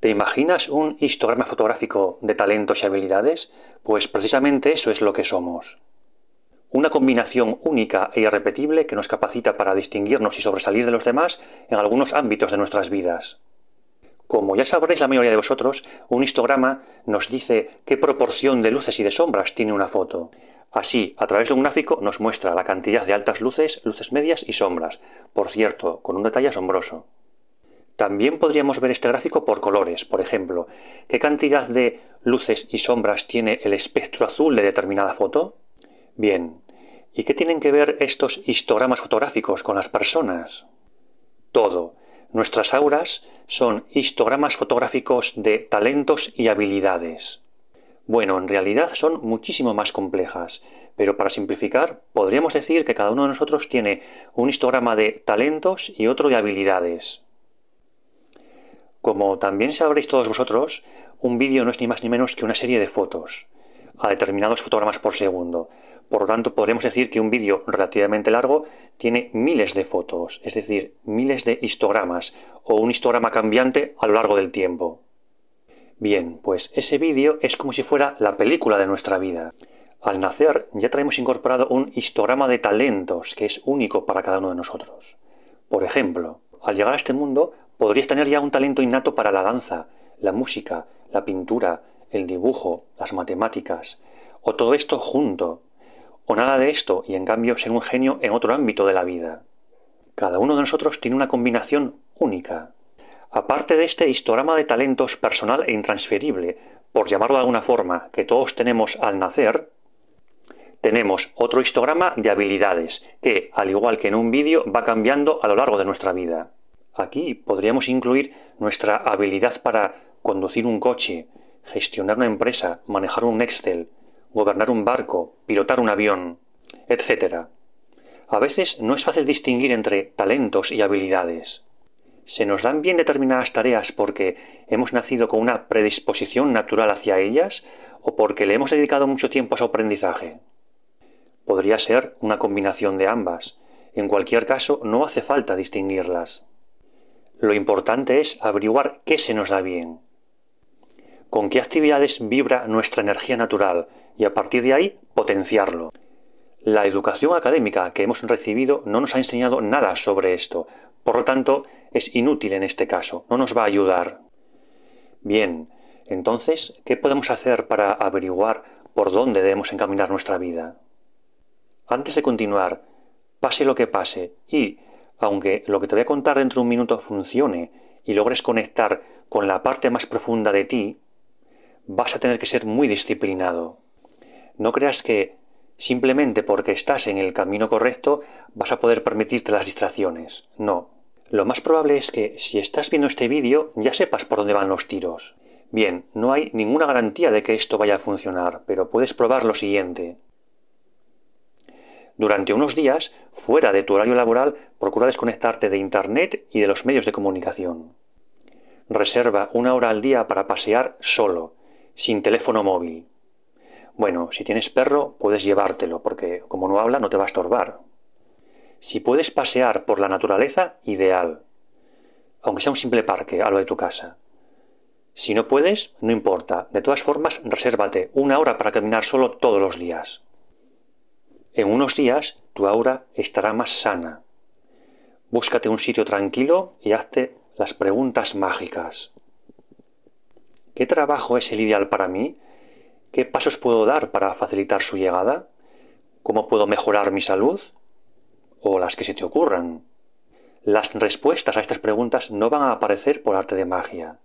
¿Te imaginas un histograma fotográfico de talentos y habilidades? Pues precisamente eso es lo que somos. Una combinación única e irrepetible que nos capacita para distinguirnos y sobresalir de los demás en algunos ámbitos de nuestras vidas. Como ya sabréis la mayoría de vosotros, un histograma nos dice qué proporción de luces y de sombras tiene una foto. Así, a través de un gráfico nos muestra la cantidad de altas luces, luces medias y sombras, por cierto, con un detalle asombroso. También podríamos ver este gráfico por colores, por ejemplo, ¿qué cantidad de luces y sombras tiene el espectro azul de determinada foto? Bien, ¿y qué tienen que ver estos histogramas fotográficos con las personas? Todo. Nuestras auras son histogramas fotográficos de talentos y habilidades. Bueno, en realidad son muchísimo más complejas, pero para simplificar, podríamos decir que cada uno de nosotros tiene un histograma de talentos y otro de habilidades. Como también sabréis todos vosotros, un vídeo no es ni más ni menos que una serie de fotos, a determinados fotogramas por segundo. Por lo tanto, podemos decir que un vídeo relativamente largo tiene miles de fotos, es decir, miles de histogramas, o un histograma cambiante a lo largo del tiempo. Bien, pues ese vídeo es como si fuera la película de nuestra vida. Al nacer ya traemos incorporado un histograma de talentos que es único para cada uno de nosotros. Por ejemplo, al llegar a este mundo Podrías tener ya un talento innato para la danza, la música, la pintura, el dibujo, las matemáticas, o todo esto junto, o nada de esto y en cambio ser un genio en otro ámbito de la vida. Cada uno de nosotros tiene una combinación única. Aparte de este histograma de talentos personal e intransferible, por llamarlo de alguna forma, que todos tenemos al nacer, tenemos otro histograma de habilidades, que, al igual que en un vídeo, va cambiando a lo largo de nuestra vida. Aquí podríamos incluir nuestra habilidad para conducir un coche, gestionar una empresa, manejar un Excel, gobernar un barco, pilotar un avión, etc. A veces no es fácil distinguir entre talentos y habilidades. Se nos dan bien determinadas tareas porque hemos nacido con una predisposición natural hacia ellas o porque le hemos dedicado mucho tiempo a su aprendizaje. Podría ser una combinación de ambas. En cualquier caso, no hace falta distinguirlas. Lo importante es averiguar qué se nos da bien, con qué actividades vibra nuestra energía natural y a partir de ahí potenciarlo. La educación académica que hemos recibido no nos ha enseñado nada sobre esto, por lo tanto es inútil en este caso, no nos va a ayudar. Bien, entonces, ¿qué podemos hacer para averiguar por dónde debemos encaminar nuestra vida? Antes de continuar, pase lo que pase y aunque lo que te voy a contar dentro de un minuto funcione y logres conectar con la parte más profunda de ti, vas a tener que ser muy disciplinado. No creas que simplemente porque estás en el camino correcto vas a poder permitirte las distracciones. No. Lo más probable es que si estás viendo este vídeo ya sepas por dónde van los tiros. Bien, no hay ninguna garantía de que esto vaya a funcionar, pero puedes probar lo siguiente. Durante unos días, fuera de tu horario laboral, procura desconectarte de Internet y de los medios de comunicación. Reserva una hora al día para pasear solo, sin teléfono móvil. Bueno, si tienes perro, puedes llevártelo, porque como no habla, no te va a estorbar. Si puedes pasear por la naturaleza, ideal. Aunque sea un simple parque a lo de tu casa. Si no puedes, no importa. De todas formas, resérvate una hora para caminar solo todos los días. En unos días tu aura estará más sana. Búscate un sitio tranquilo y hazte las preguntas mágicas. ¿Qué trabajo es el ideal para mí? ¿Qué pasos puedo dar para facilitar su llegada? ¿Cómo puedo mejorar mi salud? O las que se te ocurran. Las respuestas a estas preguntas no van a aparecer por arte de magia,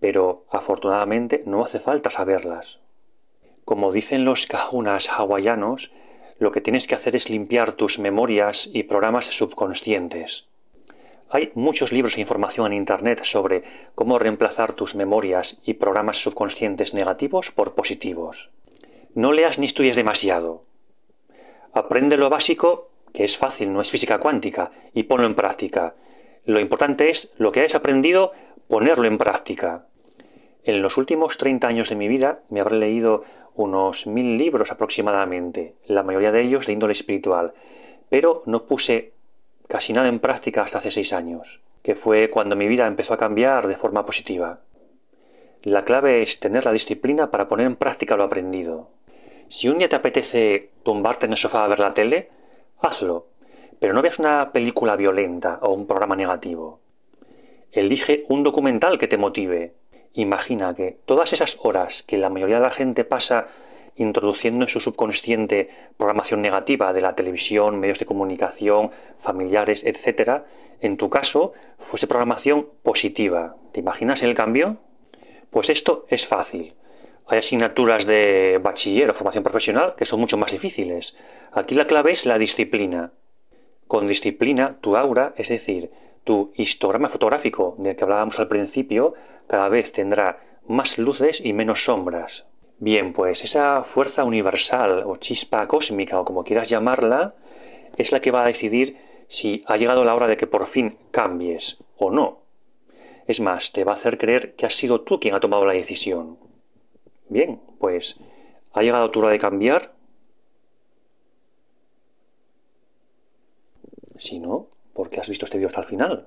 pero afortunadamente no hace falta saberlas. Como dicen los kahunas hawaianos, lo que tienes que hacer es limpiar tus memorias y programas subconscientes. Hay muchos libros e información en Internet sobre cómo reemplazar tus memorias y programas subconscientes negativos por positivos. No leas ni estudies demasiado. Aprende lo básico, que es fácil, no es física cuántica, y ponlo en práctica. Lo importante es lo que hayas aprendido, ponerlo en práctica. En los últimos 30 años de mi vida me habré leído unos mil libros aproximadamente, la mayoría de ellos de índole espiritual, pero no puse casi nada en práctica hasta hace seis años, que fue cuando mi vida empezó a cambiar de forma positiva. La clave es tener la disciplina para poner en práctica lo aprendido. Si un día te apetece tumbarte en el sofá a ver la tele, hazlo, pero no veas una película violenta o un programa negativo. Elige un documental que te motive. Imagina que todas esas horas que la mayoría de la gente pasa introduciendo en su subconsciente programación negativa de la televisión, medios de comunicación, familiares, etc., en tu caso fuese programación positiva. ¿Te imaginas el cambio? Pues esto es fácil. Hay asignaturas de bachiller o formación profesional que son mucho más difíciles. Aquí la clave es la disciplina. Con disciplina, tu aura, es decir, tu histograma fotográfico del que hablábamos al principio, cada vez tendrá más luces y menos sombras. Bien, pues esa fuerza universal o chispa cósmica o como quieras llamarla, es la que va a decidir si ha llegado la hora de que por fin cambies o no. Es más, te va a hacer creer que has sido tú quien ha tomado la decisión. Bien, pues ¿ha llegado tu hora de cambiar? Si no, ¿por qué has visto este vídeo hasta el final?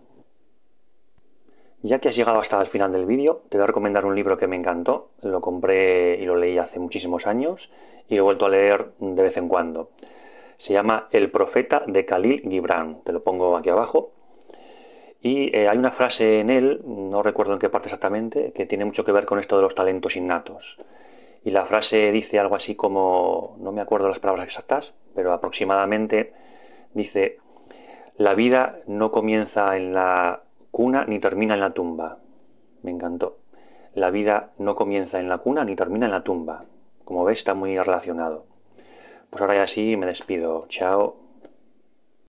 Ya que has llegado hasta el final del vídeo, te voy a recomendar un libro que me encantó. Lo compré y lo leí hace muchísimos años y lo he vuelto a leer de vez en cuando. Se llama El profeta de Khalil Gibran. Te lo pongo aquí abajo. Y eh, hay una frase en él, no recuerdo en qué parte exactamente, que tiene mucho que ver con esto de los talentos innatos. Y la frase dice algo así como, no me acuerdo las palabras exactas, pero aproximadamente dice, la vida no comienza en la cuna ni termina en la tumba. Me encantó. La vida no comienza en la cuna ni termina en la tumba. Como ves, está muy relacionado. Pues ahora ya sí me despido. Chao.